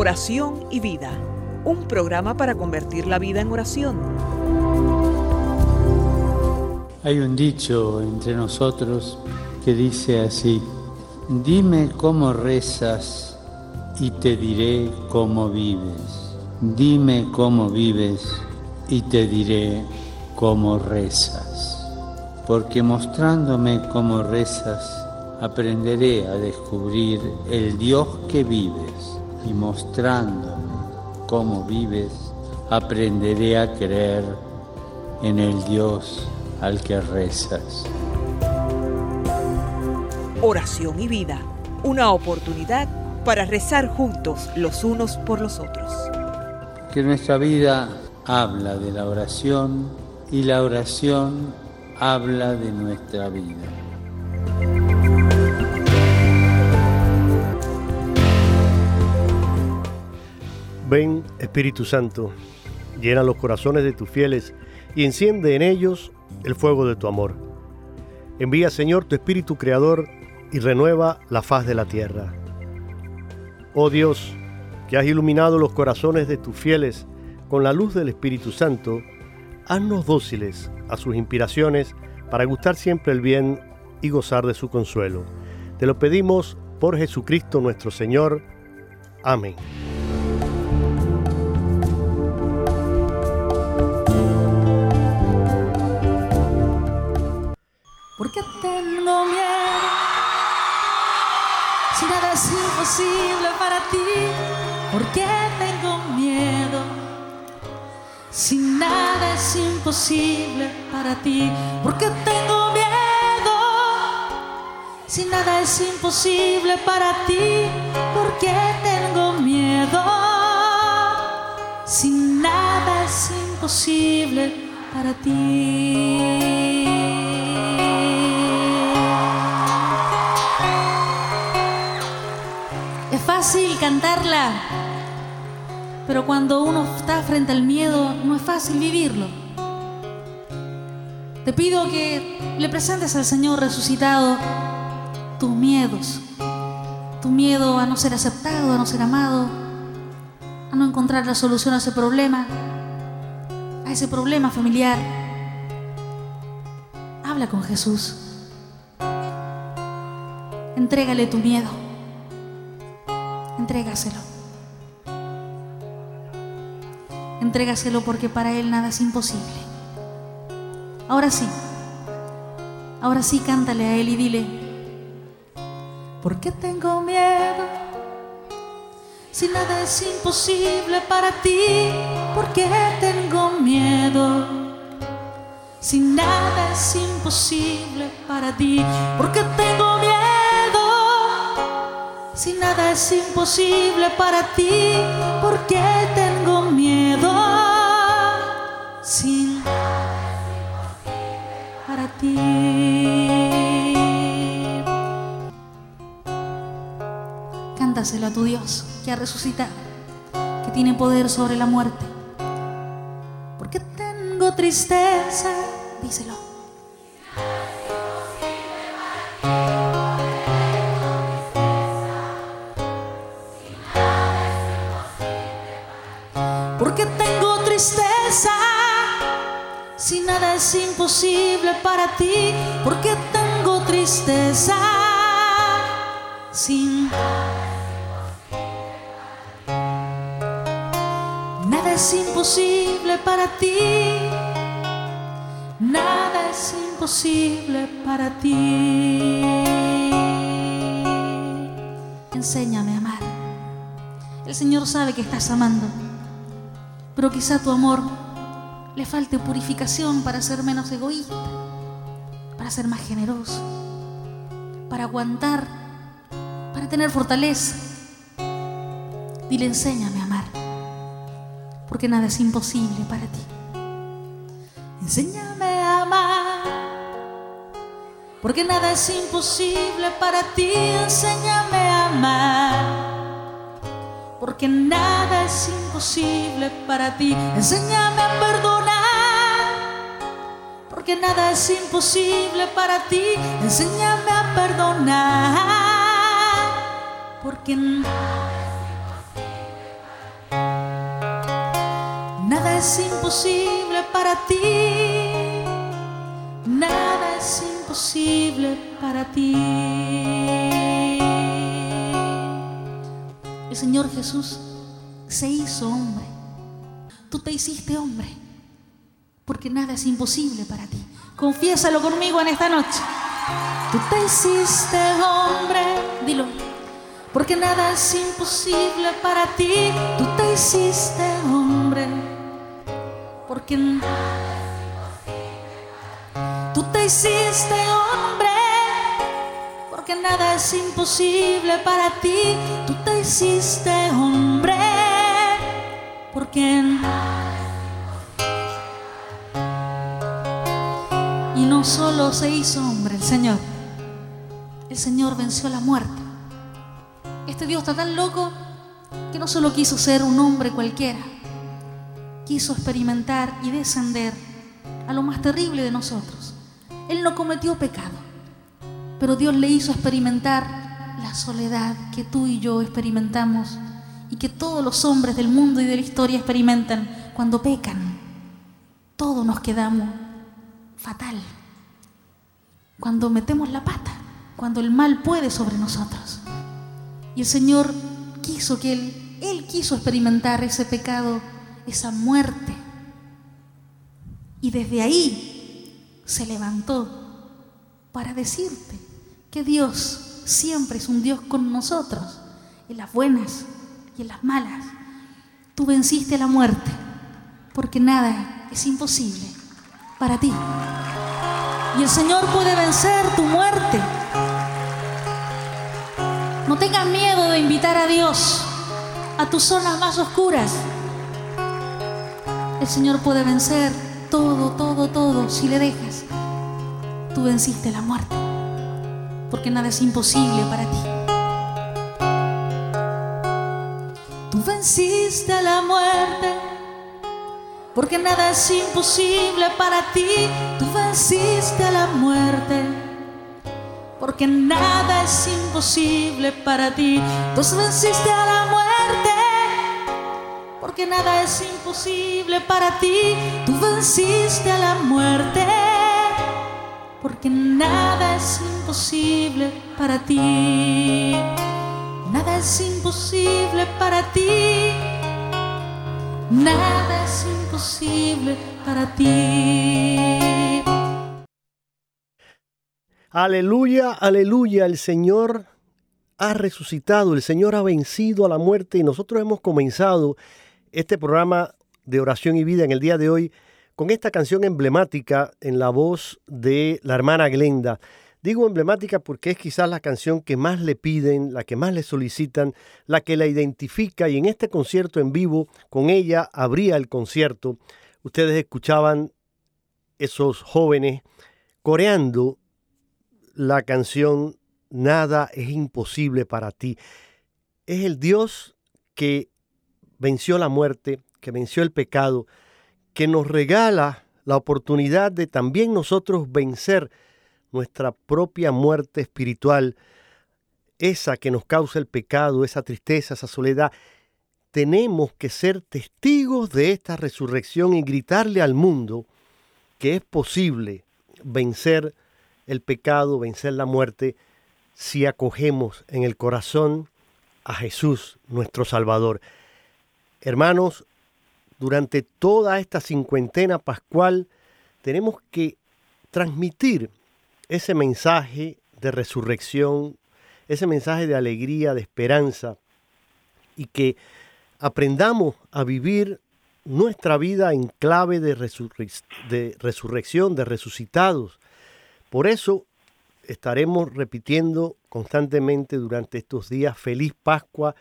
Oración y vida, un programa para convertir la vida en oración. Hay un dicho entre nosotros que dice así, dime cómo rezas y te diré cómo vives. Dime cómo vives y te diré cómo rezas. Porque mostrándome cómo rezas, aprenderé a descubrir el Dios que vives y mostrándome cómo vives, aprenderé a creer en el Dios al que rezas. Oración y vida, una oportunidad para rezar juntos los unos por los otros. Que nuestra vida habla de la oración y la oración habla de nuestra vida. Ven, Espíritu Santo, llena los corazones de tus fieles y enciende en ellos el fuego de tu amor. Envía, Señor, tu Espíritu Creador y renueva la faz de la tierra. Oh Dios, que has iluminado los corazones de tus fieles con la luz del Espíritu Santo, haznos dóciles a sus inspiraciones para gustar siempre el bien y gozar de su consuelo. Te lo pedimos por Jesucristo nuestro Señor. Amén. ¿Por qué tengo miedo? Si nada es imposible para ti, ¿por qué tengo miedo? Si nada es imposible para ti, ¿por qué tengo miedo? Si nada es imposible para ti, ¿por qué tengo miedo? Si nada es imposible para ti. Cantarla, pero cuando uno está frente al miedo no es fácil vivirlo. Te pido que le presentes al Señor resucitado tus miedos, tu miedo a no ser aceptado, a no ser amado, a no encontrar la solución a ese problema, a ese problema familiar. Habla con Jesús. Entrégale tu miedo. Entrégaselo. Entrégaselo porque para Él nada es imposible. Ahora sí. Ahora sí, cántale a Él y dile, ¿por qué tengo miedo? Si nada es imposible para ti, ¿por qué tengo miedo? Si nada es imposible para ti, ¿por qué tengo? Si nada es imposible para ti, ¿por qué tengo miedo? Si nada es imposible para ti. Cántaselo a tu Dios que ha resucitado, que tiene poder sobre la muerte. Porque tengo tristeza, díselo. Imposible para ti. Porque tengo tristeza, sin nada es imposible para ti. Nada es imposible para ti. Enséñame a amar. El Señor sabe que estás amando, pero quizá tu amor le falte purificación para ser menos egoísta, para ser más generoso, para aguantar, para tener fortaleza. Dile, enséñame a amar, porque nada es imposible para ti. Enséñame a amar, porque nada es imposible para ti. Enséñame a amar porque nada es imposible para ti. Enséñame a perdonar, nada es imposible para ti. Enséñame a perdonar, porque nada es imposible para ti. Nada es imposible para ti. El Señor Jesús se hizo hombre. Tú te hiciste hombre porque nada es imposible para ti. Confiésalo conmigo en esta noche. Tú te hiciste hombre. Dilo. Porque nada es imposible para ti. Tú te hiciste hombre. Porque Tú te hiciste hombre. Porque nada es imposible para ti. Tú te hiciste hombre. Porque no solo se hizo hombre el Señor. El Señor venció la muerte. Este Dios está tan loco que no solo quiso ser un hombre cualquiera, quiso experimentar y descender a lo más terrible de nosotros. Él no cometió pecado, pero Dios le hizo experimentar la soledad que tú y yo experimentamos y que todos los hombres del mundo y de la historia experimentan cuando pecan. Todos nos quedamos fatal. Cuando metemos la pata, cuando el mal puede sobre nosotros. Y el Señor quiso que Él, Él quiso experimentar ese pecado, esa muerte. Y desde ahí se levantó para decirte que Dios siempre es un Dios con nosotros, en las buenas y en las malas. Tú venciste la muerte, porque nada es imposible para ti. Y el Señor puede vencer tu muerte. No tengas miedo de invitar a Dios a tus zonas más oscuras. El Señor puede vencer todo, todo, todo si le dejas. Tú venciste la muerte, porque nada es imposible para ti. Tú venciste la muerte, porque nada es imposible para ti. Tú venciste la muerte porque nada es imposible para ti. Tú venciste a la muerte, porque nada es imposible para ti. Tú venciste a la muerte, porque nada es imposible para ti. Nada es imposible para ti. Nada es imposible para ti. Aleluya, aleluya, el Señor ha resucitado, el Señor ha vencido a la muerte y nosotros hemos comenzado este programa de oración y vida en el día de hoy con esta canción emblemática en la voz de la hermana Glenda. Digo emblemática porque es quizás la canción que más le piden, la que más le solicitan, la que la identifica y en este concierto en vivo con ella abría el concierto. Ustedes escuchaban esos jóvenes coreando la canción Nada es imposible para ti. Es el Dios que venció la muerte, que venció el pecado, que nos regala la oportunidad de también nosotros vencer nuestra propia muerte espiritual, esa que nos causa el pecado, esa tristeza, esa soledad. Tenemos que ser testigos de esta resurrección y gritarle al mundo que es posible vencer el pecado, vencer la muerte, si acogemos en el corazón a Jesús, nuestro Salvador. Hermanos, durante toda esta cincuentena pascual tenemos que transmitir ese mensaje de resurrección, ese mensaje de alegría, de esperanza, y que aprendamos a vivir nuestra vida en clave de, resurrección, de resucitados, por eso estaremos repitiendo constantemente durante estos días, feliz Pascua,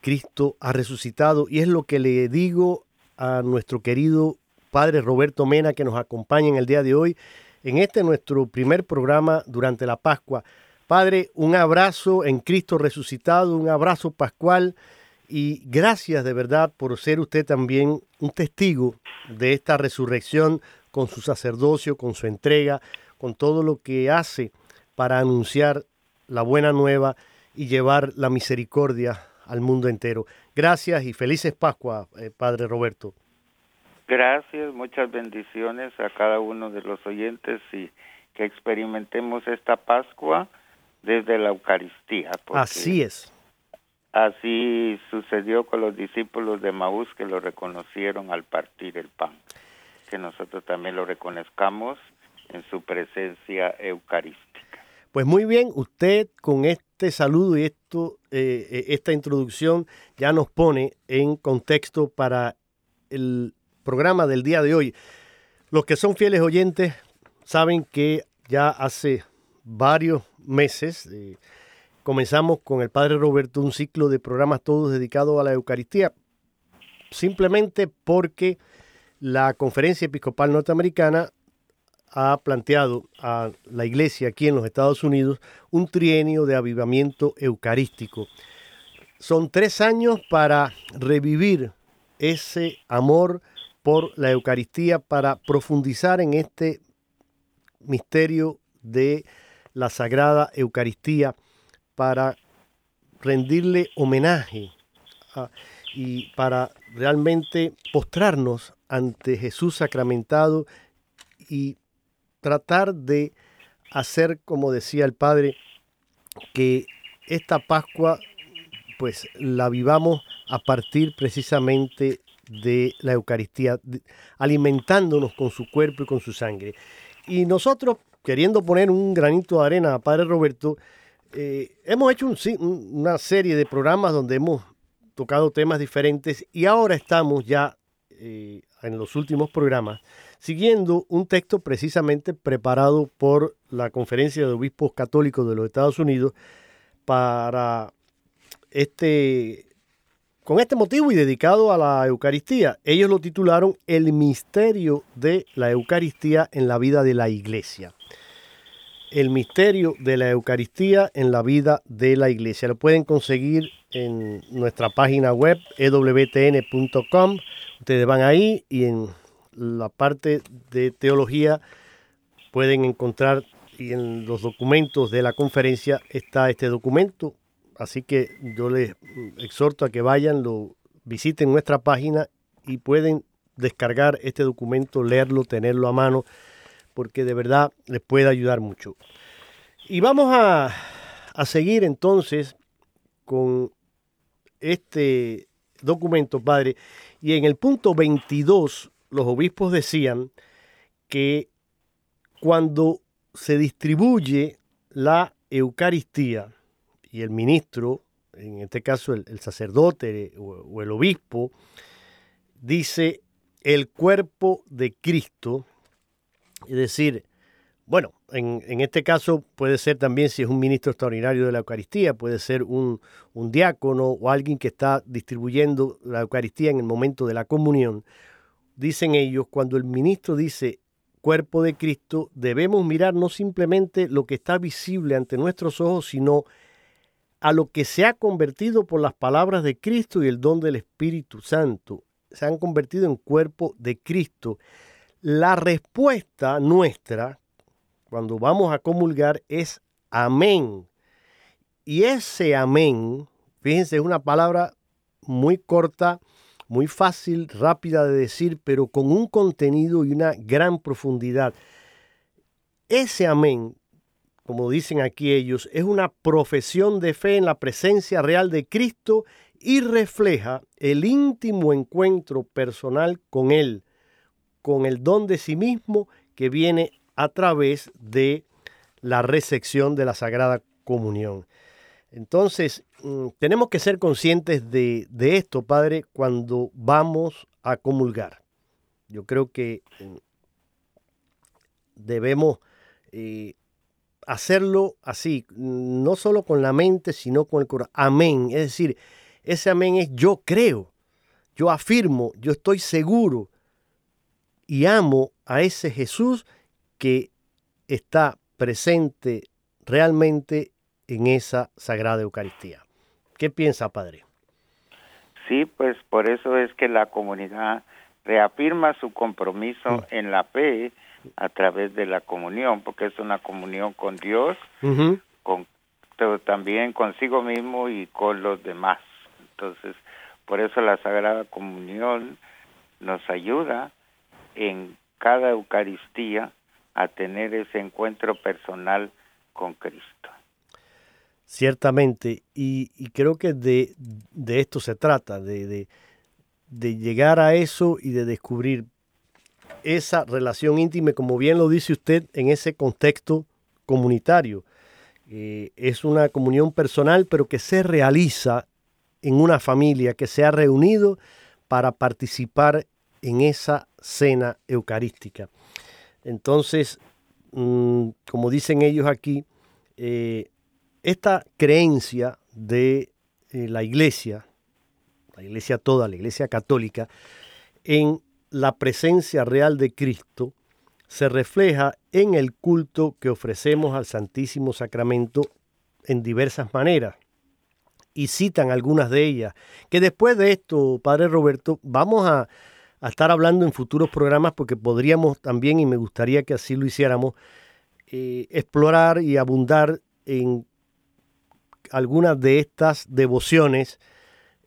Cristo ha resucitado y es lo que le digo a nuestro querido Padre Roberto Mena que nos acompaña en el día de hoy en este nuestro primer programa durante la Pascua. Padre, un abrazo en Cristo resucitado, un abrazo pascual y gracias de verdad por ser usted también un testigo de esta resurrección con su sacerdocio, con su entrega, con todo lo que hace para anunciar la buena nueva y llevar la misericordia al mundo entero. Gracias y felices Pascua, eh, Padre Roberto. Gracias, muchas bendiciones a cada uno de los oyentes y que experimentemos esta Pascua desde la Eucaristía. Así es. Así sucedió con los discípulos de Maús que lo reconocieron al partir el pan. Que nosotros también lo reconozcamos en su presencia eucarística. Pues muy bien, usted con este saludo y esto, eh, eh, esta introducción ya nos pone en contexto para el programa del día de hoy. Los que son fieles oyentes saben que ya hace varios meses eh, comenzamos con el Padre Roberto un ciclo de programas todos dedicados a la Eucaristía, simplemente porque la Conferencia Episcopal Norteamericana ha planteado a la Iglesia aquí en los Estados Unidos un trienio de avivamiento eucarístico. Son tres años para revivir ese amor por la Eucaristía para profundizar en este misterio de la Sagrada Eucaristía, para rendirle homenaje y para realmente postrarnos ante Jesús sacramentado y tratar de hacer, como decía el Padre, que esta Pascua pues la vivamos a partir precisamente de la Eucaristía, alimentándonos con su cuerpo y con su sangre. Y nosotros, queriendo poner un granito de arena a Padre Roberto, eh, hemos hecho una serie de programas donde hemos tocado temas diferentes y ahora estamos ya eh, en los últimos programas siguiendo un texto precisamente preparado por la Conferencia de Obispos Católicos de los Estados Unidos para este con este motivo y dedicado a la Eucaristía. Ellos lo titularon El misterio de la Eucaristía en la vida de la Iglesia. El misterio de la Eucaristía en la vida de la Iglesia. Lo pueden conseguir en nuestra página web ewtn.com. Ustedes van ahí y en la parte de teología pueden encontrar y en los documentos de la conferencia está este documento Así que yo les exhorto a que vayan, lo visiten nuestra página y pueden descargar este documento, leerlo, tenerlo a mano, porque de verdad les puede ayudar mucho. Y vamos a, a seguir entonces con este documento, Padre. Y en el punto 22, los obispos decían que cuando se distribuye la Eucaristía, y el ministro, en este caso el, sacerdote o, el obispo, dice el cuerpo de Cristo, es decir, bueno, en, este caso puede ser también si es un ministro extraordinario de la Eucaristía, puede ser un, un, diácono o alguien que está distribuyendo la Eucaristía en el momento de la comunión. Dicen ellos, cuando el ministro dice cuerpo de Cristo, debemos mirar no simplemente lo que está visible ante nuestros ojos, sino a lo que se ha convertido por las palabras de Cristo y el don del Espíritu Santo. Se han convertido en cuerpo de Cristo. La respuesta nuestra cuando vamos a comulgar es amén. Y ese amén, fíjense, es una palabra muy corta, muy fácil, rápida de decir, pero con un contenido y una gran profundidad. Ese amén como dicen aquí ellos, es una profesión de fe en la presencia real de Cristo y refleja el íntimo encuentro personal con Él, con el don de sí mismo que viene a través de la recepción de la Sagrada Comunión. Entonces, mm, tenemos que ser conscientes de, esto, Padre, cuando vamos a comulgar. Yo creo que mm, debemos eh, hacerlo así, no solo con la mente, sino con el corazón. Amén. Es decir, ese amén es yo creo, yo afirmo, yo estoy seguro y amo a ese Jesús que está presente realmente en esa Sagrada Eucaristía. ¿Qué piensa, Padre? Sí, pues por eso es que la comunidad reafirma su compromiso mm. en la fe a través de la comunión, porque es una comunión con Dios, con, pero también consigo mismo y con los demás. Entonces, por eso la Sagrada Comunión nos ayuda en cada Eucaristía a tener ese encuentro personal con Cristo. Ciertamente, y, creo que de, esto se trata, de, de, llegar a eso y de descubrir esa relación íntima, como bien lo dice usted, en ese contexto comunitario. Eh, es una comunión personal, pero que se realiza en una familia que se ha reunido para participar en esa cena eucarística. Entonces, mm, como dicen ellos aquí, eh, esta creencia de eh, la iglesia, la iglesia toda, la iglesia católica, en la presencia real de Cristo, se refleja en el culto que ofrecemos al Santísimo Sacramento en diversas maneras. Y citan algunas de ellas, que después de esto, Padre Roberto, vamos a, estar hablando en futuros programas porque podríamos también, y me gustaría que así lo hiciéramos, eh, explorar y abundar en algunas de estas devociones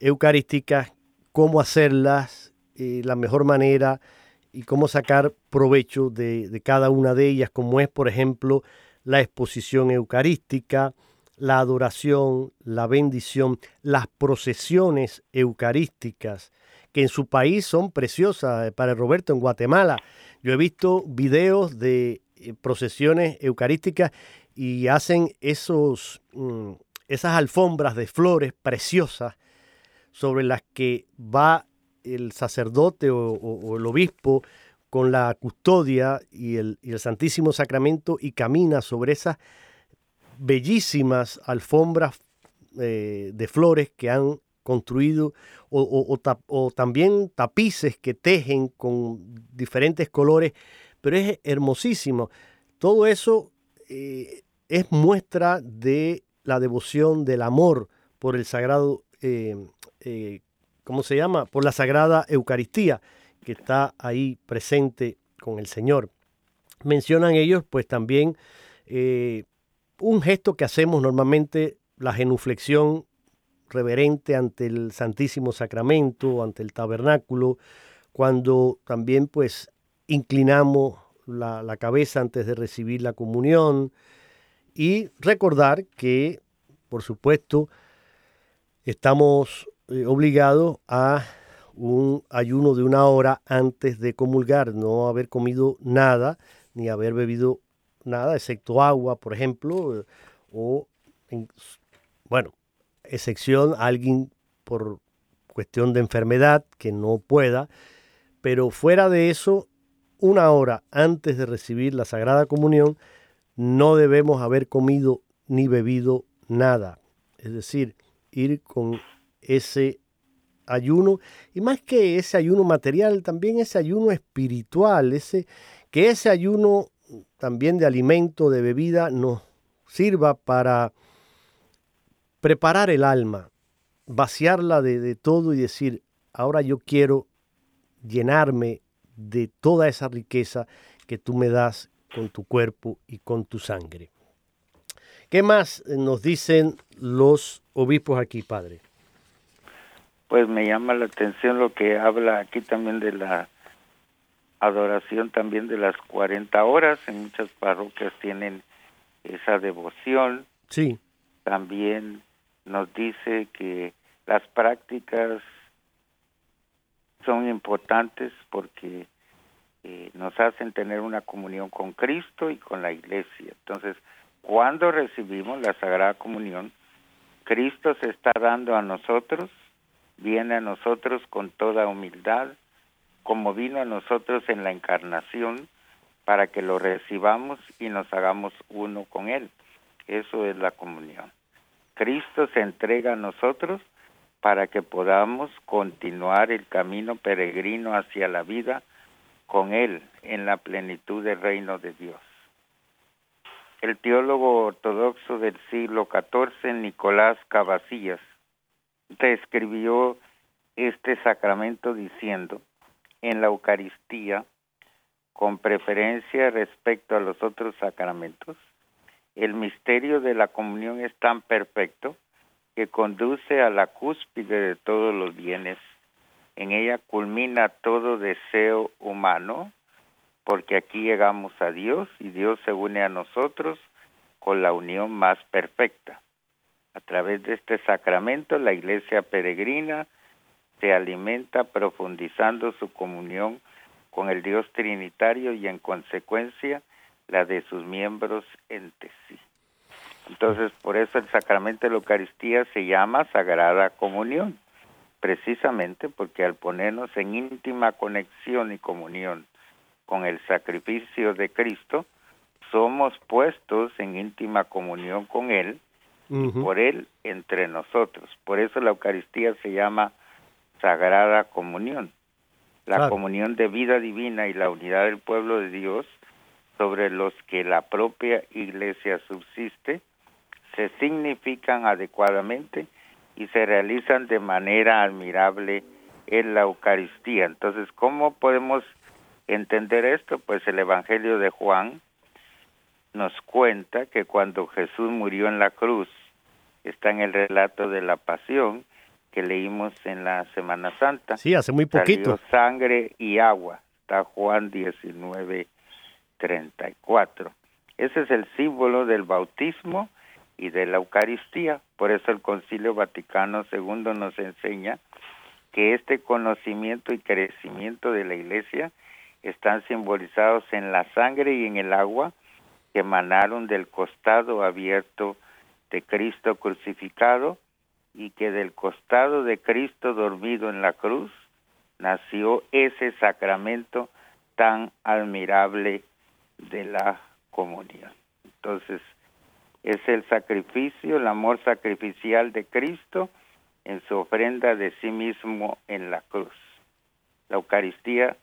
eucarísticas, cómo hacerlas, eh, la mejor manera, y cómo sacar provecho de, cada una de ellas, como es, por ejemplo, la exposición eucarística, la adoración, la bendición, las procesiones eucarísticas, que en su país son preciosas. Eh, para Roberto, en Guatemala, yo he visto videos de eh, procesiones eucarísticas y hacen esos, mm, esas alfombras de flores preciosas sobre las que va el sacerdote o, el obispo con la custodia y el, Santísimo Sacramento y camina sobre esas bellísimas alfombras eh, de flores que han construido o, también tapices que tejen con diferentes colores, pero es hermosísimo. Todo eso eh, es muestra de la devoción, del amor por el sagrado eh, ¿cómo se llama? Por la Sagrada Eucaristía, que está ahí presente con el Señor. Mencionan ellos, pues también eh, un gesto que hacemos normalmente, la genuflexión reverente ante el Santísimo Sacramento, ante el tabernáculo, cuando también pues inclinamos la, la cabeza antes de recibir la comunión y recordar que, por supuesto, estamos eh, obligado a un ayuno de una hora antes de comulgar, no haber comido nada ni haber bebido nada, excepto agua, por ejemplo, eh, o, bueno, excepción alguien por cuestión de enfermedad que no pueda, pero fuera de eso, una hora antes de recibir la Sagrada Comunión, no debemos haber comido ni bebido nada. Es decir, ir con ese ayuno y más que ese ayuno material, también ese ayuno espiritual, ese, que ese ayuno también de alimento, de bebida, nos sirva para preparar el alma, vaciarla de, de todo y decir, ahora yo quiero llenarme de toda esa riqueza que tú me das con tu cuerpo y con tu sangre. ¿Qué más nos dicen los obispos aquí, Padre? Pues me llama la atención lo que habla aquí también de la adoración también de las 40 horas. En muchas parroquias tienen esa devoción. Sí. También nos dice que las prácticas son importantes porque eh, nos hacen tener una comunión con Cristo y con la iglesia. Entonces, cuando recibimos la Sagrada Comunión, Cristo se está dando a nosotros viene a nosotros con toda humildad, como vino a nosotros en la encarnación, para que lo recibamos y nos hagamos uno con Él. Eso es la comunión. Cristo se entrega a nosotros para que podamos continuar el camino peregrino hacia la vida con Él en la plenitud del reino de Dios. El teólogo ortodoxo del siglo XIV, Nicolás Cavacillas, describió este sacramento diciendo, en la Eucaristía, con preferencia respecto a los otros sacramentos, el misterio de la comunión es tan perfecto que conduce a la cúspide de todos los bienes en ella culmina todo deseo humano, porque aquí llegamos a Dios y Dios se une a nosotros con la unión más perfecta. A través de este sacramento, la iglesia peregrina se alimenta profundizando su comunión con el Dios Trinitario y en consecuencia la de sus miembros entre sí. Entonces, por eso el sacramento de la Eucaristía se llama Sagrada Comunión, precisamente porque al ponernos en íntima conexión y comunión con el sacrificio de Cristo, somos puestos en íntima comunión con Él y por Él entre nosotros. Por eso la Eucaristía se llama Sagrada Comunión. La comunión de vida divina y la unidad del pueblo de Dios sobre los que la propia iglesia subsiste se significan adecuadamente y se realizan de manera admirable en la Eucaristía. Entonces, ¿cómo podemos entender esto? Pues el Evangelio de Juan nos cuenta que cuando Jesús murió en la cruz, está en el relato de la pasión que leímos en la Semana Santa. Sí, hace muy poquito. sangre y agua. Está Juan 19, 34. Ese es el símbolo del bautismo y de la Eucaristía. Por eso el Concilio Vaticano II nos enseña que este conocimiento y crecimiento de la Iglesia están simbolizados en la sangre y en el agua que emanaron del costado abierto de Cristo crucificado y que del costado de Cristo dormido en la cruz nació ese sacramento tan admirable de la comunión. Entonces, es el sacrificio, el amor sacrificial de Cristo en su ofrenda de sí mismo en la cruz. La Eucaristía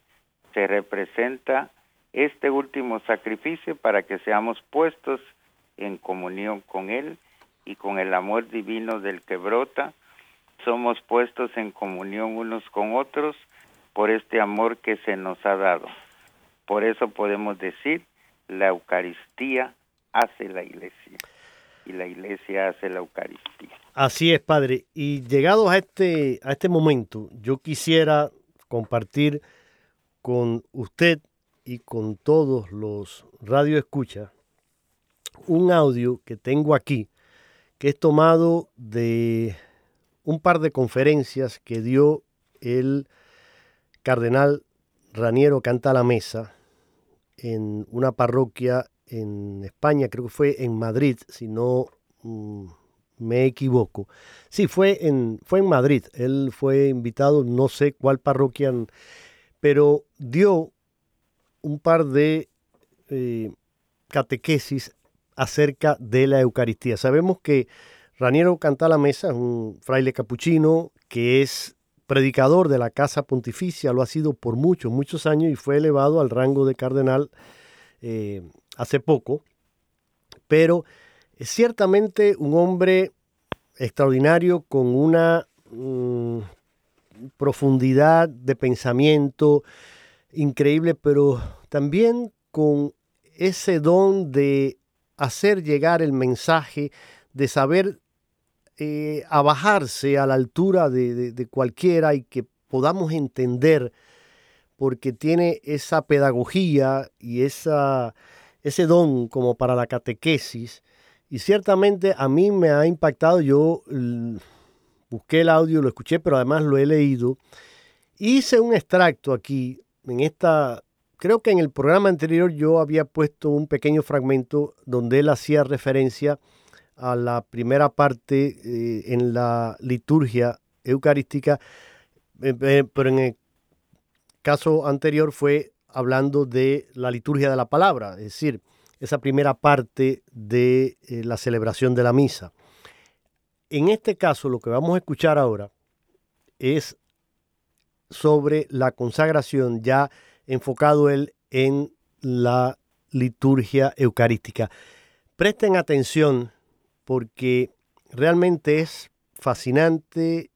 se representa este último sacrificio para que seamos puestos en comunión con Él y con el amor divino del que brota, somos puestos en comunión unos con otros por este amor que se nos ha dado. Por eso podemos decir, la Eucaristía hace la iglesia y la iglesia hace la Eucaristía. Así es, Padre. Y llegados a este, a este momento, yo quisiera compartir con usted y con todos los radioescuchas un audio que tengo aquí, que es tomado de un par de conferencias que dio el cardenal Raniero Canta la Mesa en una parroquia en España, creo que fue en Madrid, si no mm, me equivoco. Sí, fue en, fue en Madrid. Él fue invitado, no sé cuál parroquia, pero dio un par de eh, catequesis acerca de la Eucaristía. Sabemos que Raniero la Mesa es un fraile capuchino que es predicador de la Casa Pontificia, lo ha sido por muchos, muchos años y fue elevado al rango de cardenal eh, hace poco, pero es ciertamente un hombre extraordinario con una mm, profundidad de pensamiento increíble, pero también con ese don de hacer llegar el mensaje, de saber eh, abajarse a la altura de, cualquiera y que podamos entender, porque tiene esa pedagogía y esa, ese don como para la catequesis. Y ciertamente a mí me ha impactado, yo busqué el audio, lo escuché, pero además lo he leído. Hice un extracto aquí, en esta, creo que en el programa anterior yo había puesto un pequeño fragmento donde él hacía referencia a la primera parte eh, en la liturgia eucarística, eh, eh, pero en el caso anterior fue hablando de la liturgia de la palabra, es decir, esa primera parte de la celebración de la misa. En este caso, lo que vamos a escuchar ahora es sobre la consagración, ya enfocado él en la liturgia eucarística. Presten atención porque realmente es fascinante,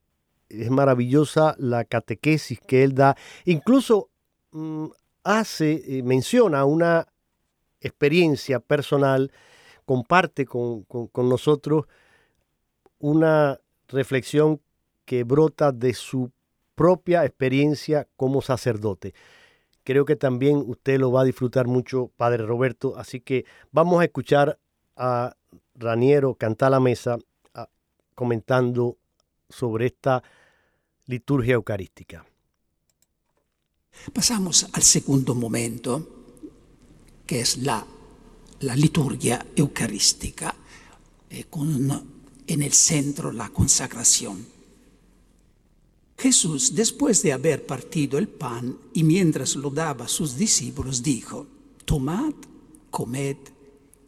es maravillosa la catequesis que él da. Incluso mm, hace, eh, menciona una experiencia personal, comparte con, nosotros una reflexión que brota de su propia experiencia como sacerdote. Creo que también usted lo va a disfrutar mucho, Padre Roberto, así que vamos a escuchar a Raniero cantar la mesa comentando sobre esta liturgia eucarística. Pasamos al segundo momento, que es la, la liturgia eucarística, eh, con en el centro la consagración. Jesús, después de haber partido el pan y mientras lo daba a sus discípulos, dijo, tomad, comed,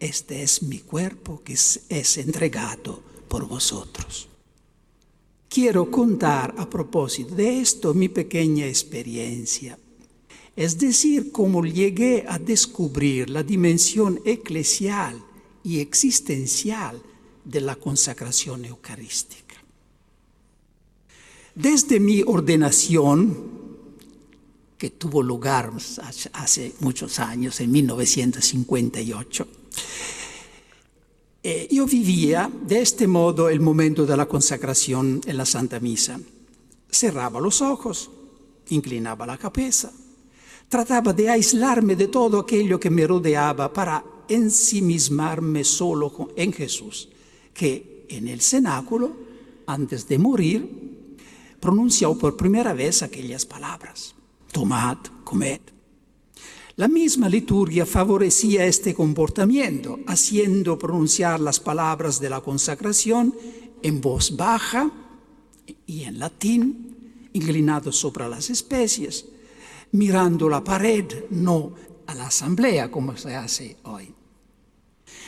este es mi cuerpo que es entregado por vosotros. Quiero contar a propósito de esto mi pequeña experiencia, es decir, cómo llegué a descubrir la dimensión eclesial y existencial de la consagración eucarística. Desde mi ordenación, que tuvo lugar hace muchos años, en 1958, eh, yo vivía de este modo el momento de la consagración en la Santa Misa. Cerraba los ojos, inclinaba la cabeza, trataba de aislarme de todo aquello que me rodeaba para ensimismarme solo en Jesús, que en el cenáculo, antes de morir, pronunció por primera vez aquellas palabras, tomad, comed. La misma liturgia favorecía este comportamiento, haciendo pronunciar las palabras de la consagración en voz baja y en latín, inclinado sobre las especies, mirando la pared, no a la asamblea como se hace hoy.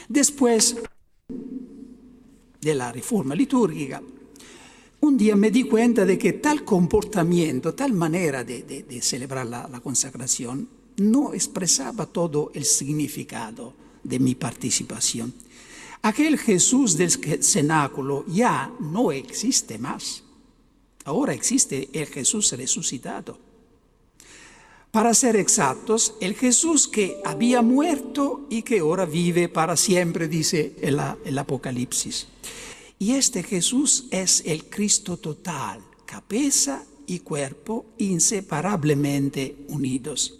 Después de la reforma litúrgica, un día me di cuenta de que tal comportamiento, tal manera de, celebrar la, consagración, no expresaba todo el significado de mi participación. Aquel Jesús del cenáculo ya no existe más. Ahora existe el Jesús resucitado. Para ser exactos, el Jesús que había muerto y que ahora vive para siempre, dice el Apocalipsis. Y este Jesús es el Cristo total, cabeza y cuerpo inseparablemente unidos.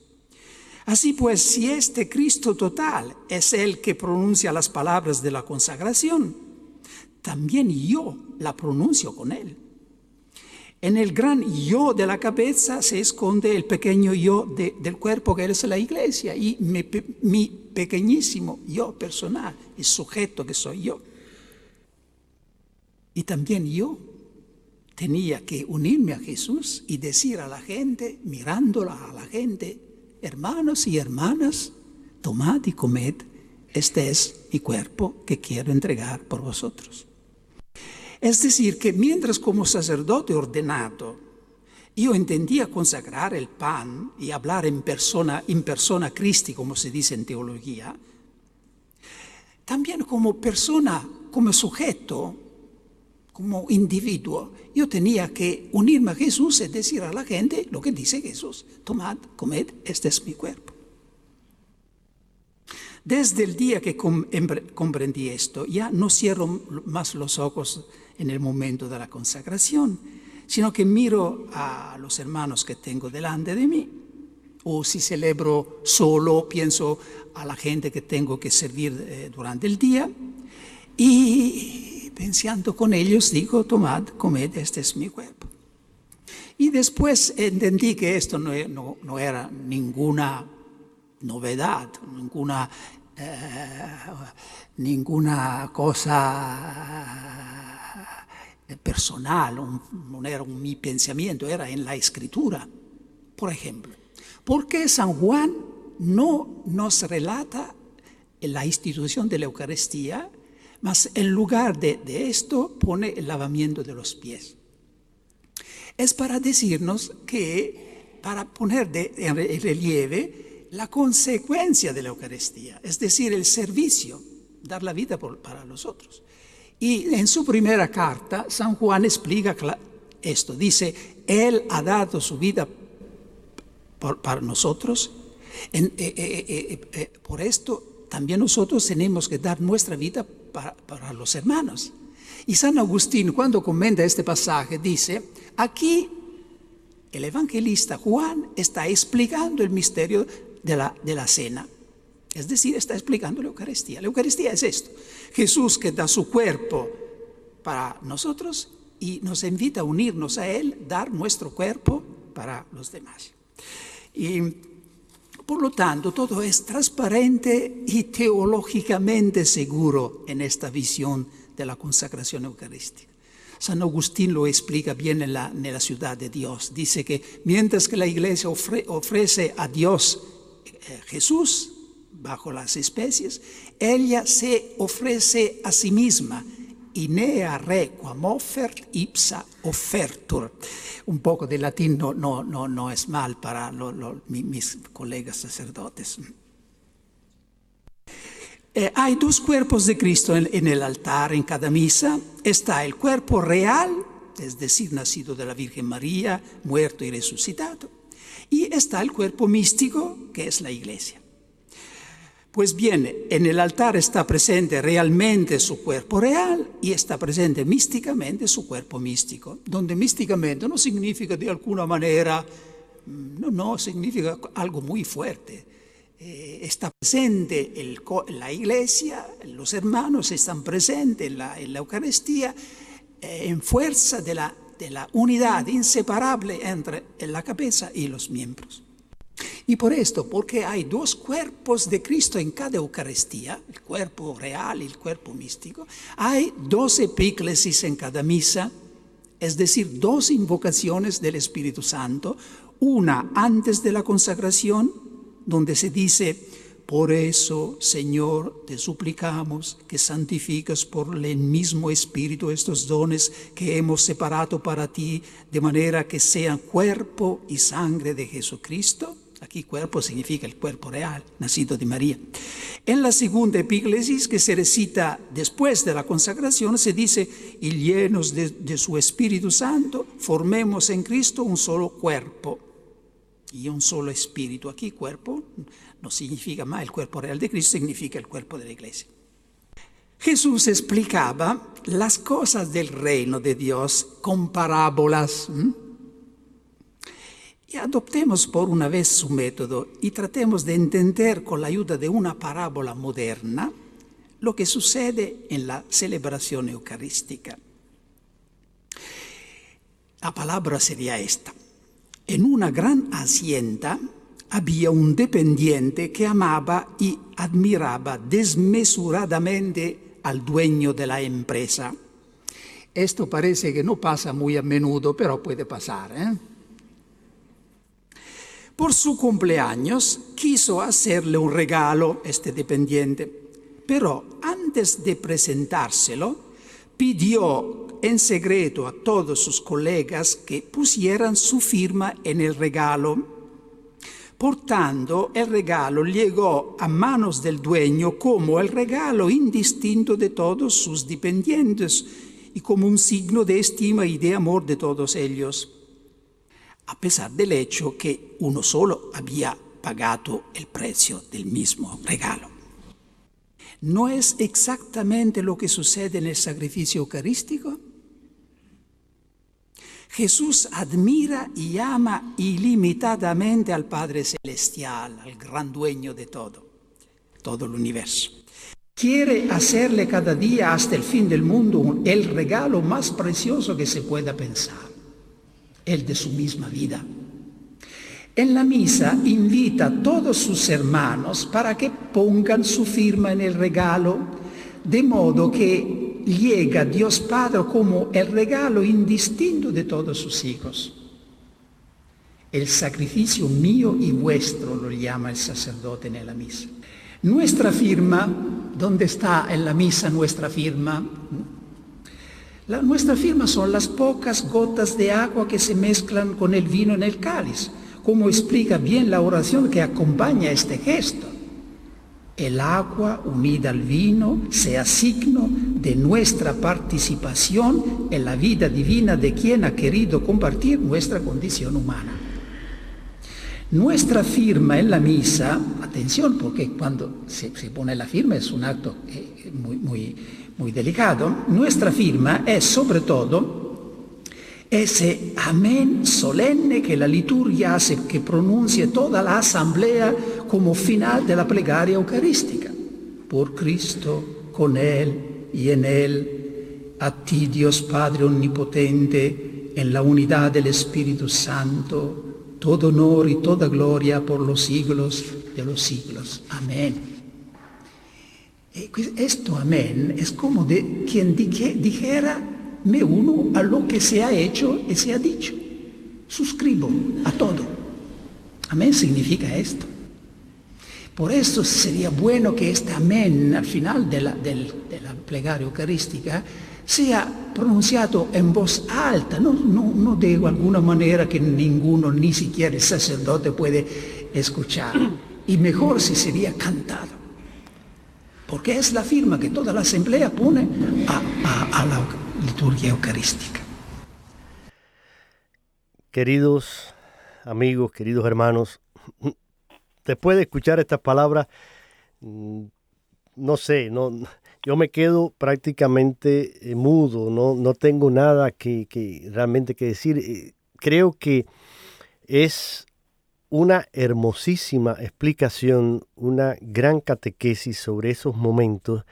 Así pues, si este Cristo total es el que pronuncia las palabras de la consagración, también yo la pronuncio con él. En el gran yo de la cabeza se esconde el pequeño yo del cuerpo que es la iglesia y mi, mi pequeñísimo yo personal, el sujeto que soy yo. Y también yo tenía que unirme a Jesús y decir a la gente, mirándola a la gente, hermanos y hermanas, tomad y comed, este es mi cuerpo que quiero entregar por vosotros. Es decir, que mientras como sacerdote ordenado yo entendía consagrar el pan y hablar en persona, en persona como se dice en teología, también como persona, como sujeto, como individuo, yo tenía que unirme a Jesús y decir a la gente lo que dice Jesús. Tomad, comed, este es mi cuerpo. Desde el día que comprendí esto, ya no cierro más los ojos en el momento de la consagración, sino que miro a los hermanos que tengo delante de mí. O si celebro solo, pienso a la gente que tengo que servir eh, durante el día. Y pensando con ellos, digo, tomad, comed, este es mi cuerpo. Y después entendí que esto no, no, era ninguna novedad, ninguna, eh, ninguna cosa personal, no era un mi pensamiento, era en la escritura. Por ejemplo, ¿por qué San Juan no nos relata la institución de la Eucaristía mas en lugar de, esto pone el lavamiento de los pies. Es para decirnos que, para poner de, en relieve la consecuencia de la Eucaristía, es decir, el servicio, dar la vida para los otros. Y en su primera carta, San Juan explica esto. Dice, Él ha dado su vida para nosotros. Eh, eh, eh, por esto también nosotros tenemos que dar nuestra vida para, los hermanos. Y San Agustín, cuando comenta este pasaje, dice, aquí el evangelista Juan está explicando el misterio de la, de la cena. Es decir, está explicando la Eucaristía. La Eucaristía es esto. Jesús que da su cuerpo para nosotros y nos invita a unirnos a Él, dar nuestro cuerpo para los demás. Y por lo tanto, todo es transparente y teológicamente seguro en esta visión de la consagración eucarística. San Agustín lo explica bien en la, ciudad de Dios. Dice que mientras que la iglesia ofrece a Dios eh, Jesús bajo las especies, ella se ofrece a sí misma. Inea requam offert ipsa offertur. Un poco de latín no, no, es mal para mis colegas sacerdotes. Eh, hay dos cuerpos de Cristo en, el altar, en cada misa. Está el cuerpo real, es decir, nacido de la Virgen María, muerto y resucitado. Y está el cuerpo místico, que es la iglesia. Pues bien, en el altar está presente realmente su cuerpo real y está presente místicamente su cuerpo místico, donde místicamente no significa de alguna manera, mm, no, no, significa algo muy fuerte eh, está presente la iglesia, los hermanos están presentes en la, Eucaristía eh, en fuerza de la unidad inseparable entre la cabeza y los miembros. Y por esto, porque hay dos cuerpos de Cristo en cada Eucaristía, el cuerpo real y el cuerpo místico, hay dos epíclesis en cada misa, es decir, dos invocaciones del Espíritu Santo, una antes de la consagración donde se dice, por eso, Señor, te suplicamos que santificas por el mismo Espíritu estos dones que hemos separado para ti, de manera que sean cuerpo y sangre de Jesucristo. Aquí cuerpo significa el cuerpo real, nacido de María. En la segunda epíclesis que se recita después de la consagración se dice, y llenos de, de su Espíritu Santo, formemos en Cristo un solo cuerpo y un solo espíritu. Aquí cuerpo no significa más el cuerpo real de Cristo, significa el cuerpo de la iglesia. Jesús explicaba las cosas del reino de Dios con parábolas. Y adoptemos por una vez su método y tratemos de entender con la ayuda de una parábola moderna lo que sucede en la celebración eucarística. La palabra sería esta. En una gran hacienda había un dependiente que amaba y admiraba desmesuradamente al dueño de la empresa. Esto parece que no pasa muy a menudo, pero puede pasar. ¿eh? Por su cumpleaños quiso hacerle un regalo este dependiente, pero antes de presentárselo pidió en secreto a todos sus colegas que pusieran su firma en el regalo. Por tanto, el regalo llegó a manos del dueño como el regalo indistinto de todos sus dependientes y como un signo de estima y de amor de todos ellos, a pesar del hecho que uno solo había pagado el precio del mismo regalo. ¿No es exactamente lo que sucede en el sacrificio eucarístico? Jesús admira y ama ilimitadamente al Padre Celestial, al gran dueño de todo, todo el universo. Quiere hacerle cada día hasta el fin del mundo el regalo más precioso que se pueda pensar, el de su misma vida. En la misa invita a todos sus hermanos para que pongan su firma en el regalo, de modo que llega Dios Padre como el regalo indistinto de todos sus hijos. El sacrificio mío y vuestro lo llama el sacerdote en la misa. Nuestra firma, ¿dónde está en la misa nuestra firma? La, nuestra firma son las pocas gotas de agua que se mezclan con el vino en el cáliz, como explica bien la oración que acompaña este gesto el agua unida al vino sea signo de nuestra participación en la vida divina de quien ha querido compartir nuestra condición humana. Nuestra firma en la misa, atención, porque cuando se, pone la firma es un acto eh, muy, muy, muy delicado, nuestra firma es sobre todo ese amén solemne que la liturgia hace que pronuncie toda la asamblea como final de la plegaria eucarística. Por Cristo, con Él y en Él, a ti Dios Padre Omnipotente, en la unidad del Espíritu Santo, todo honor y toda gloria por los siglos de los siglos. Amén. Eh, esto, amén, es como de quien dijera me uno a lo que se ha hecho y se ha dicho. Suscribo a todo. Amén significa esto. Por eso sería bueno que este amén al final de la, de la plegaria eucarística sea pronunciado en voz alta, no, no, no de alguna manera que ninguno, ni siquiera el sacerdote puede escuchar. Y mejor si sería cantado. Porque es la firma que toda la asamblea pone a, la liturgia eucarística. Queridos amigos, queridos hermanos, después de escuchar estas palabras, mm, no sé, no, yo me quedo prácticamente eh, mudo, no, no tengo nada que realmente que decir. Eh, creo que es una hermosísima explicación, una gran catequesis sobre esos momentos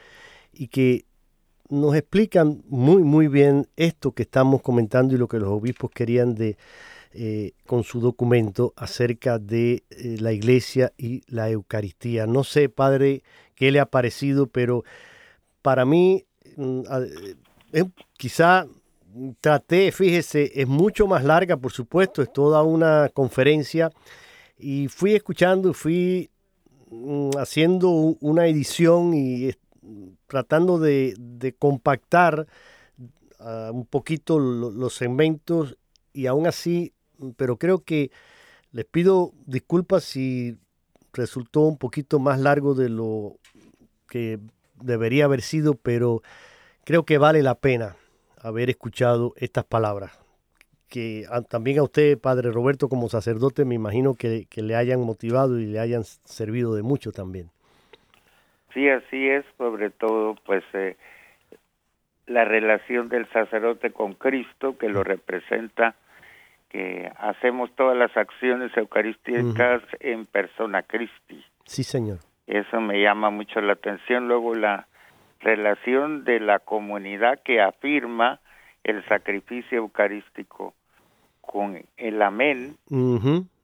y que nos explican muy, muy bien esto que estamos comentando y lo que los obispos querían de, eh, con su documento acerca de eh, la iglesia y la Eucaristía. No sé, Padre, qué le ha parecido, pero para mí, mm, eh, quizá traté, fíjese, es mucho más larga, por supuesto, es toda una conferencia y fui escuchando, fui mm, haciendo una edición y tratando de, compactar ah, un poquito los segmentos y aún así, pero creo que les pido disculpas si resultó un poquito más largo de lo que debería haber sido, pero creo que vale la pena haber escuchado estas palabras. Que también a usted, Padre Roberto, como sacerdote, me imagino que le hayan motivado y le hayan servido de mucho también. Sí, así es, sobre todo pues eh, la relación del sacerdote con Cristo que lo representa, que hacemos todas las acciones eucarísticas en persona Christi. Sí, señor. Eso me llama mucho la atención. Luego la relación de la comunidad que afirma el sacrificio eucarístico con el amén, y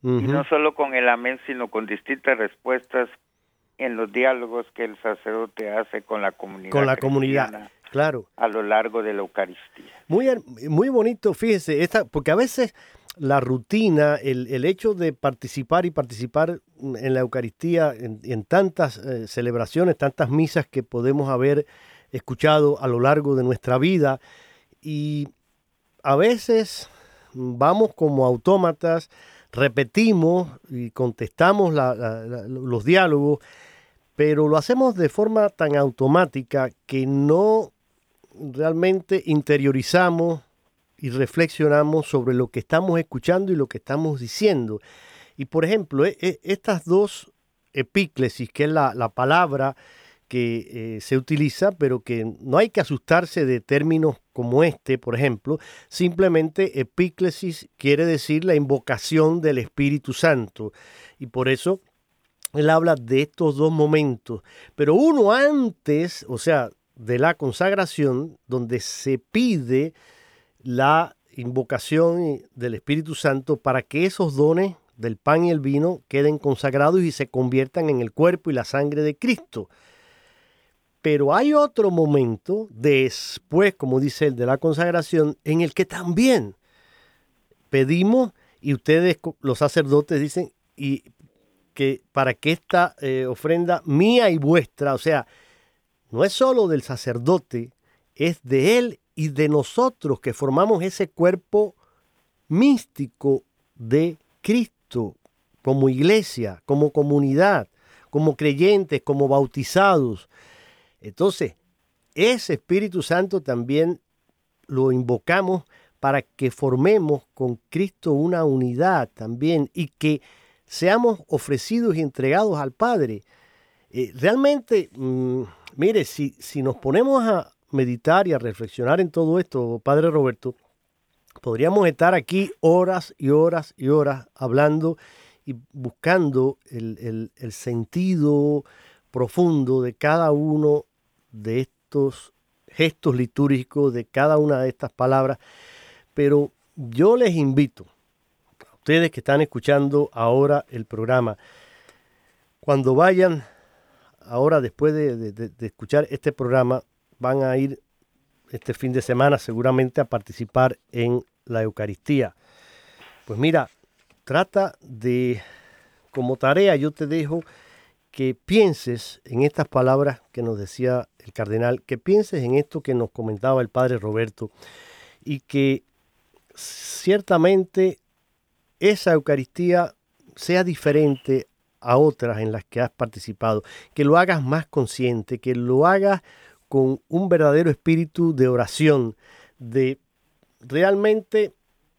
no solo con el amén, sino con distintas respuestas en los diálogos que el sacerdote hace con la comunidad. Con la comunidad, claro. A lo largo de la Eucaristía. Muy, muy bonito, fíjese, esta, porque a veces la rutina, el, el hecho de participar y participar en la Eucaristía, en, tantas eh, celebraciones, tantas misas que podemos haber escuchado a lo largo de nuestra vida, y a veces vamos como autómatas, repetimos y contestamos los diálogos, pero lo hacemos de forma tan automática que no realmente interiorizamos y reflexionamos sobre lo que estamos escuchando y lo que estamos diciendo. Y por ejemplo, e, e, estas dos epíclesis, que es la, palabra que eh, se utiliza, pero que no hay que asustarse de términos como este, por ejemplo, simplemente epíclesis quiere decir la invocación del Espíritu Santo. Y por eso él habla de estos dos momentos, pero uno antes, o sea, de la consagración, donde se pide la invocación del Espíritu Santo para que esos dones del pan y el vino queden consagrados y se conviertan en el cuerpo y la sangre de Cristo. Pero hay otro momento después, como dice el de la consagración, en el que también pedimos y ustedes, los sacerdotes, dicen, y que para que esta eh, ofrenda mía y vuestra, o sea, no es solo del sacerdote, es de él y de nosotros que formamos ese cuerpo místico de Cristo como iglesia, como comunidad, como creyentes, como bautizados. Entonces, ese Espíritu Santo también lo invocamos para que formemos con Cristo una unidad también y que seamos ofrecidos y entregados al Padre. Eh, realmente, mm, mire, si, si nos ponemos a meditar y a reflexionar en todo esto, Padre Roberto, podríamos estar aquí horas y horas y horas hablando y buscando el, el sentido profundo de cada uno de estos gestos litúrgicos, de cada una de estas palabras. Pero yo les invito, a ustedes que están escuchando ahora el programa, cuando vayan, ahora después de, escuchar este programa, van a ir este fin de semana seguramente a participar en la Eucaristía. Pues mira, trata de, como tarea, yo te dejo que pienses en estas palabras que nos decía el cardenal, que pienses en esto que nos comentaba el padre Roberto y que ciertamente esa Eucaristía sea diferente a otras en las que has participado, que lo hagas más consciente, que lo hagas con un verdadero espíritu de oración, de realmente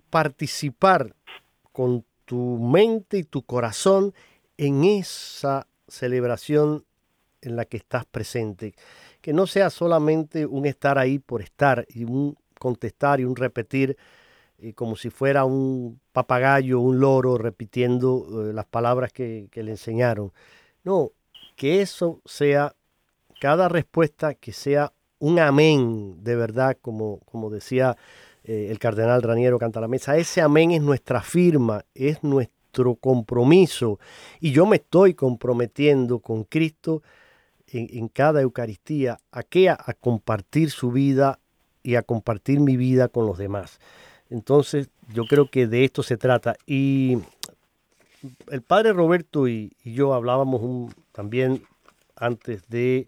participar con tu mente y tu corazón en esa celebración en la que estás presente. Que no sea solamente un estar ahí por estar y un contestar y un repetir y como si fuera un papagayo, un loro repitiendo eh, las palabras que, le enseñaron. No, que eso sea, cada respuesta que sea un amén de verdad, como, como decía eh, el cardenal Raniero Cantalamesa. Ese amén es nuestra firma, es nuestro compromiso. Y yo me estoy comprometiendo con Cristo en, cada Eucaristía a que a compartir su vida y a compartir mi vida con los demás. Entonces, yo creo que de esto se trata. Y el padre Roberto y, yo hablábamos también antes de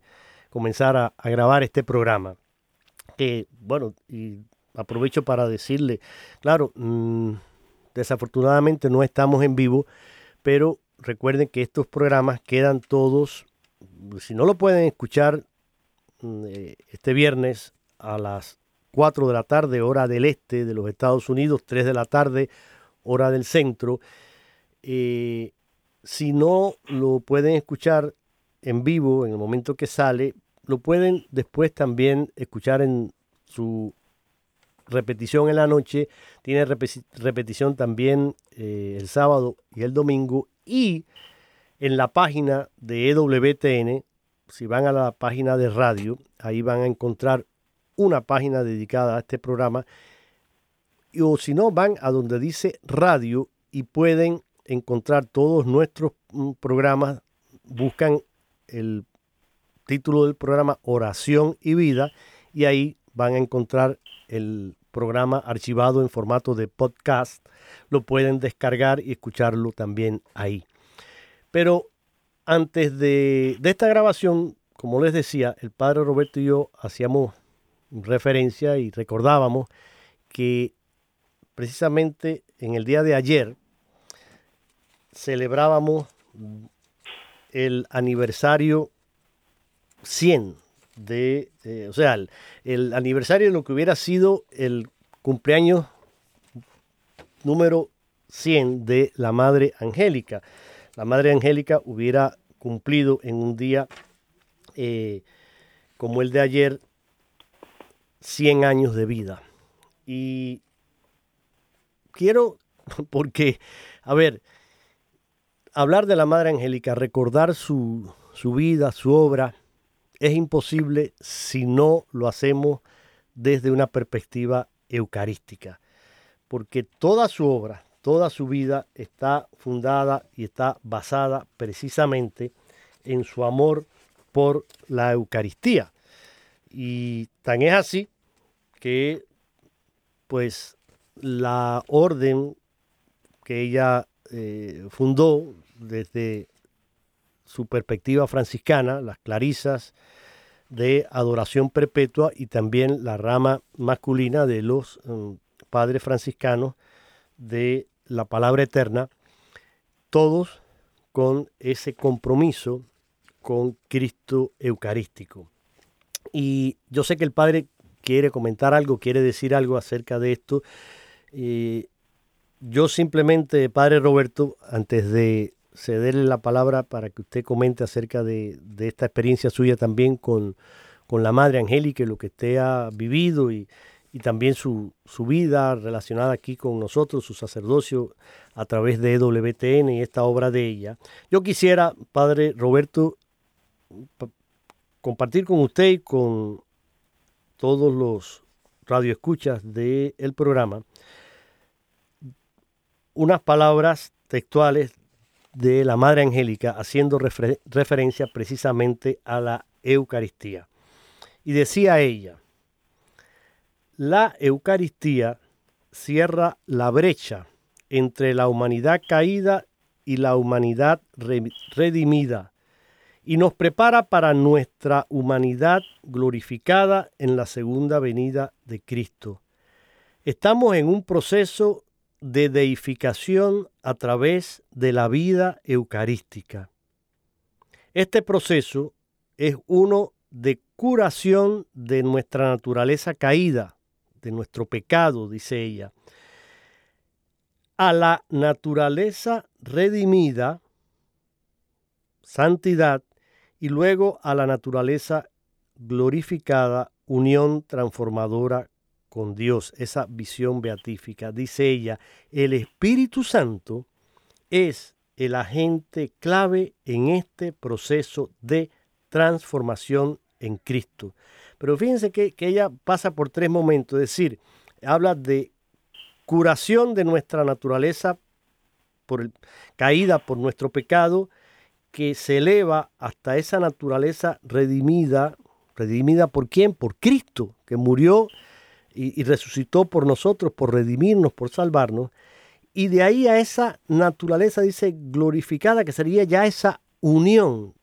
comenzar a, grabar este programa. Que, bueno, y aprovecho para decirle, claro, mm, desafortunadamente no estamos en vivo, pero recuerden que estos programas quedan todos, si no lo pueden escuchar mm, eh, este viernes a las 4 de la tarde, hora del este de los Estados Unidos, 3 de la tarde, hora del centro. Eh, si no lo pueden escuchar en vivo en el momento que sale, lo pueden después también escuchar en su repetición en la noche. Tiene repetición también eh, el sábado y el domingo. Y en la página de EWTN, si van a la página de radio, ahí van a encontrar una página dedicada a este programa. O si no, van a donde dice radio y pueden encontrar todos nuestros mm, programas. Buscan el título del programa Oración y Vida y ahí van a encontrar el programa archivado en formato de podcast. Lo pueden descargar y escucharlo también ahí. Pero antes de, de esta grabación, como les decía, el padre Roberto y yo hacíamos referencia y recordábamos que precisamente en el día de ayer celebrábamos el aniversario 100 de, eh, o sea, el, aniversario de lo que hubiera sido el cumpleaños número 100 de la Madre Angélica. La Madre Angélica hubiera cumplido en un día eh, como el de ayer 100 años de vida. Y quiero, porque, a ver, hablar de la Madre Angélica, recordar su, su vida, su obra, es imposible si no lo hacemos desde una perspectiva eucarística, porque toda su obra, toda su vida está fundada y está basada precisamente en su amor por la Eucaristía. Y tan es así que pues la orden que ella eh, fundó desde su perspectiva franciscana, las clarisas de adoración perpetua y también la rama masculina de los mm, padres franciscanos de la palabra eterna, todos con ese compromiso con Cristo Eucarístico. Y yo sé que el Padre quiere comentar algo, quiere decir algo acerca de esto. yo simplemente, Padre Roberto, antes de cederle la palabra para que usted comente acerca de, esta experiencia suya también con, con, la Madre Angélica, lo que usted ha vivido y, y también su, su, vida relacionada aquí con nosotros, su sacerdocio a través de EWTN y esta obra de ella. Yo quisiera, Padre Roberto, compartir con usted y con todos los radioescuchas del programa unas palabras textuales de la Madre Angélica haciendo referencia precisamente a la Eucaristía. Y decía ella, la Eucaristía cierra la brecha entre la humanidad caída y la humanidad redimida y nos prepara para nuestra humanidad glorificada en la segunda venida de Cristo. Estamos en un proceso de deificación a través de la vida eucarística. Este proceso es uno de curación de nuestra naturaleza caída, de nuestro pecado, dice ella, a la naturaleza redimida, santidad, y luego a la naturaleza glorificada, unión transformadora con Dios, esa visión beatífica. Dice ella, el Espíritu Santo es el agente clave en este proceso de transformación en Cristo. Pero fíjense que, ella pasa por tres momentos, es decir, habla de curación de nuestra naturaleza por caída por nuestro pecado, que se eleva hasta esa naturaleza redimida, redimida por quién? Por Cristo, que murió y, resucitó por nosotros, por redimirnos, por salvarnos. Y de ahí a esa naturaleza, dice, glorificada, que sería ya esa unión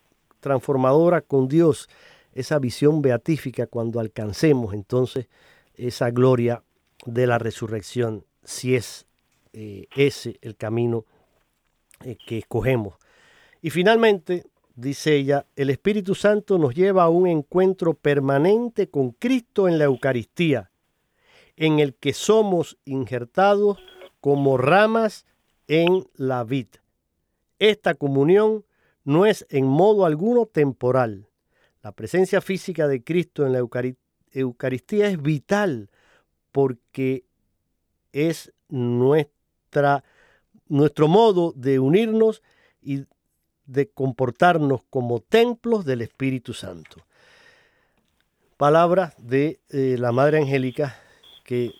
transformadora con Dios, esa visión beatífica cuando alcancemos entonces esa gloria de la resurrección, si es eh, ese el camino eh, que escogemos. Y finalmente, dice ella, el Espíritu Santo nos lleva a un encuentro permanente con Cristo en la Eucaristía, en el que somos injertados como ramas en la vid. Esta comunión no es en modo alguno temporal. La presencia física de Cristo en la Eucaristía es vital porque es nuestra, nuestro modo de unirnos y de comportarnos como templos del Espíritu Santo. Palabras de eh, la Madre Angélica que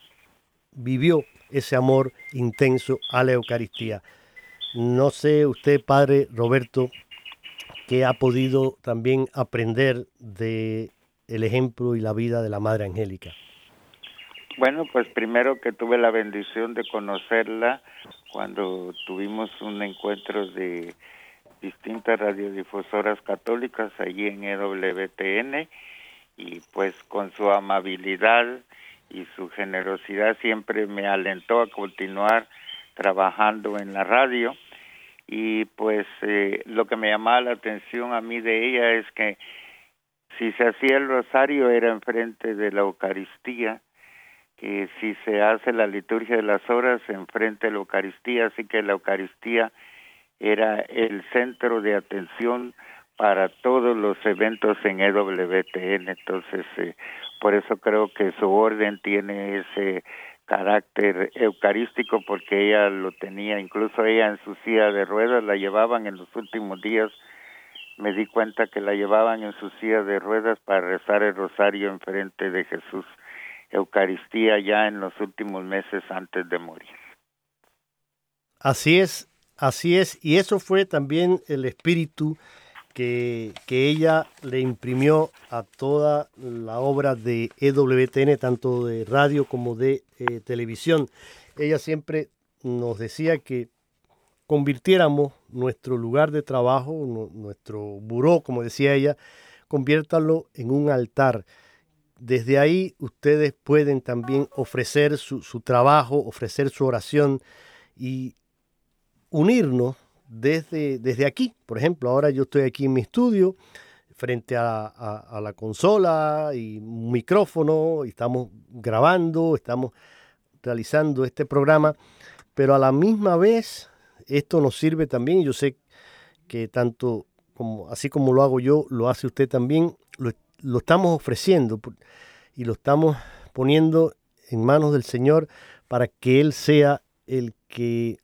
vivió ese amor intenso a la Eucaristía. No sé usted, Padre Roberto, que ha podido también aprender de el ejemplo y la vida de la Madre Angélica. Bueno, pues primero que tuve la bendición de conocerla cuando tuvimos un encuentro de distintas radiodifusoras católicas allí en EWTN y pues con su amabilidad y su generosidad siempre me alentó a continuar trabajando en la radio. Y pues eh, lo que me llamaba la atención a mí de ella es que si se hacía el rosario era enfrente de la Eucaristía, que si se hace la liturgia de las horas enfrente de la Eucaristía, así que la Eucaristía era el centro de atención para todos los eventos en EWTN, entonces eh, por eso creo que su orden tiene ese carácter eucarístico porque ella lo tenía, incluso ella en su silla de ruedas la llevaban en los últimos días, me di cuenta que la llevaban en su silla de ruedas para rezar el rosario en frente de Jesús, Eucaristía ya en los últimos meses antes de morir. Así es, así es, y eso fue también el espíritu que, ella le imprimió a toda la obra de EWTN, tanto de radio como de eh, televisión. Ella siempre nos decía que convirtiéramos nuestro lugar de trabajo, nuestro buró, como decía ella, conviértalo en un altar. Desde ahí ustedes pueden también ofrecer su, su trabajo, ofrecer su oración y unirnos desde, desde aquí. Por ejemplo, ahora yo estoy aquí en mi estudio frente a, la consola y un micrófono, y estamos grabando, estamos realizando este programa, pero a la misma vez esto nos sirve también, yo sé que tanto como así como lo hago yo, lo hace usted también, lo, lo estamos ofreciendo y lo estamos poniendo en manos del Señor para que Él sea el que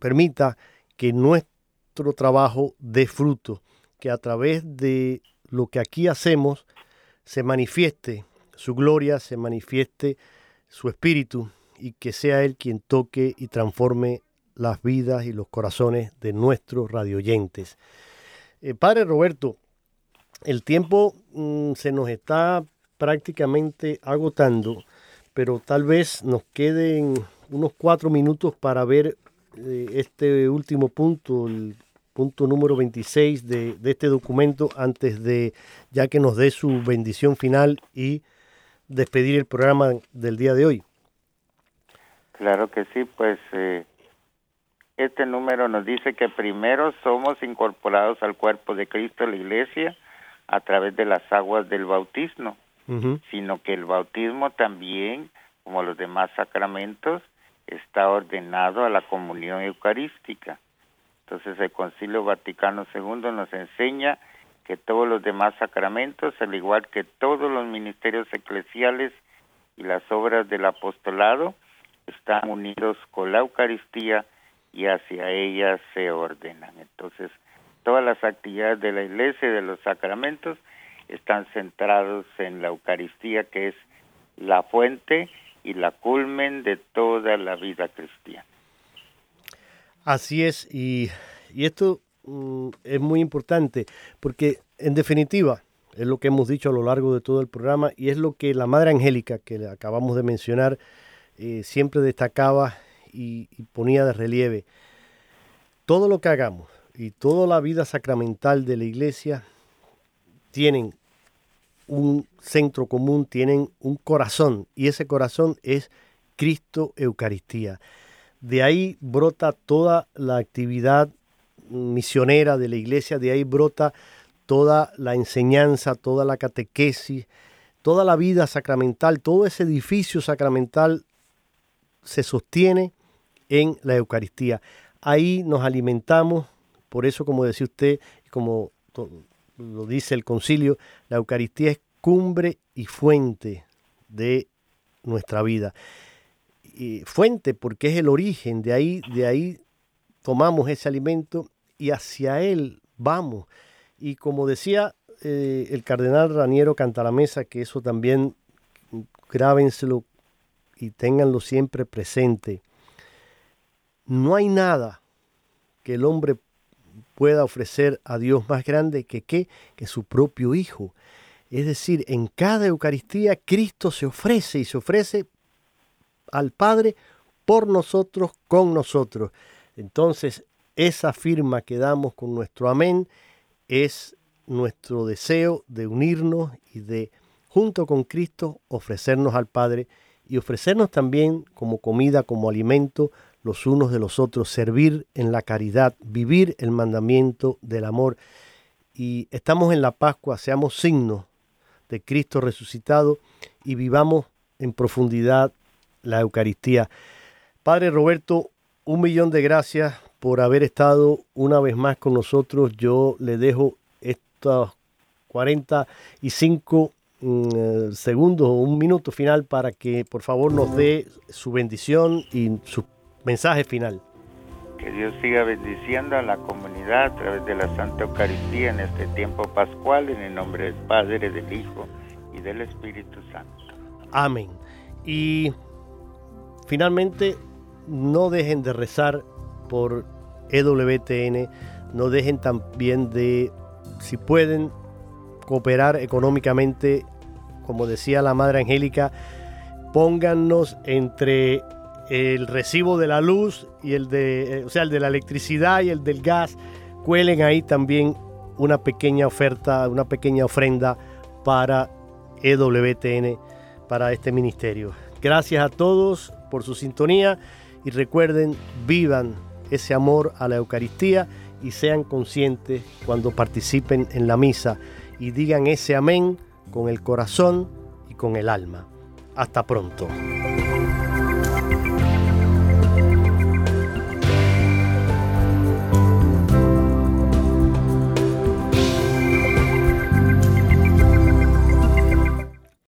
permita que nuestro trabajo dé fruto, que a través de lo que aquí hacemos se manifieste su gloria, se manifieste su espíritu y que sea Él quien toque y transforme las vidas y los corazones de nuestros radioyentes. Eh, padre Roberto, el tiempo mm, se nos está prácticamente agotando, pero tal vez nos queden unos cuatro minutos para ver eh, este último punto, el punto número 26 de, de, este documento, antes de ya que nos dé su bendición final y despedir el programa del día de hoy. Claro que sí, pues eh, este número nos dice que primero somos incorporados al cuerpo de Cristo, la iglesia, a través de las aguas del bautismo, sino que el bautismo también, como los demás sacramentos, está ordenado a la comunión eucarística. Entonces el Concilio Vaticano II nos enseña que todos los demás sacramentos, al igual que todos los ministerios eclesiales y las obras del apostolado, están unidos con la Eucaristía y hacia ella se ordenan. Entonces, todas las actividades de la Iglesia y de los sacramentos están centrados en la Eucaristía, que es la fuente y la culmen de toda la vida cristiana. Así es, y, y esto mm, es muy importante, porque en definitiva, es lo que hemos dicho a lo largo de todo el programa y es lo que la Madre Angélica, que acabamos de mencionar, eh, siempre destacaba y, ponía de relieve. Todo lo que hagamos y toda la vida sacramental de la iglesia tienen un centro común, tienen un corazón y ese corazón es Cristo Eucaristía. De ahí brota toda la actividad misionera de la iglesia, de ahí brota toda la enseñanza, toda la catequesis, toda la vida sacramental, todo ese edificio sacramental se sostiene en la Eucaristía. Ahí nos alimentamos, por eso como decía usted, como lo dice el concilio, la Eucaristía es cumbre y fuente de nuestra vida. Y fuente porque es el origen, de ahí, de ahí tomamos ese alimento y hacia él vamos. Y como decía eh, el cardenal Raniero Cantalamesa, que eso también grábenselo y ténganlo siempre presente. No hay nada que el hombre pueda ofrecer a Dios más grande que qué? Que su propio Hijo. Es decir, en cada Eucaristía Cristo se ofrece y se ofrece al Padre por nosotros, con nosotros. Entonces, esa firma que damos con nuestro amén es nuestro deseo de unirnos y de, junto con Cristo, ofrecernos al Padre y ofrecernos también como comida, como alimento los unos de los otros, servir en la caridad, vivir el mandamiento del amor. Y estamos en la Pascua, seamos signos de Cristo resucitado y vivamos en profundidad la Eucaristía. Padre Roberto, un millón de gracias por haber estado una vez más con nosotros. Yo le dejo estos 45 mm, eh, segundos o un minuto final para que por favor nos dé su bendición y su mensaje final. Que Dios siga bendiciendo a la comunidad a través de la Santa Eucaristía en este tiempo pascual, en el nombre del Padre, del Hijo y del Espíritu Santo. Amén. Y finalmente, no dejen de rezar por EWTN. No dejen también de, si pueden, cooperar económicamente, como decía la Madre Angélica, póngannos entre el recibo de la luz y el de, eh, o sea, el de la electricidad y el del gas, cuelen ahí también una pequeña oferta, una pequeña ofrenda para EWTN, para este ministerio. Gracias a todos por su sintonía y recuerden, vivan ese amor a la Eucaristía y sean conscientes cuando participen en la misa y digan ese amén con el corazón y con el alma. Hasta pronto.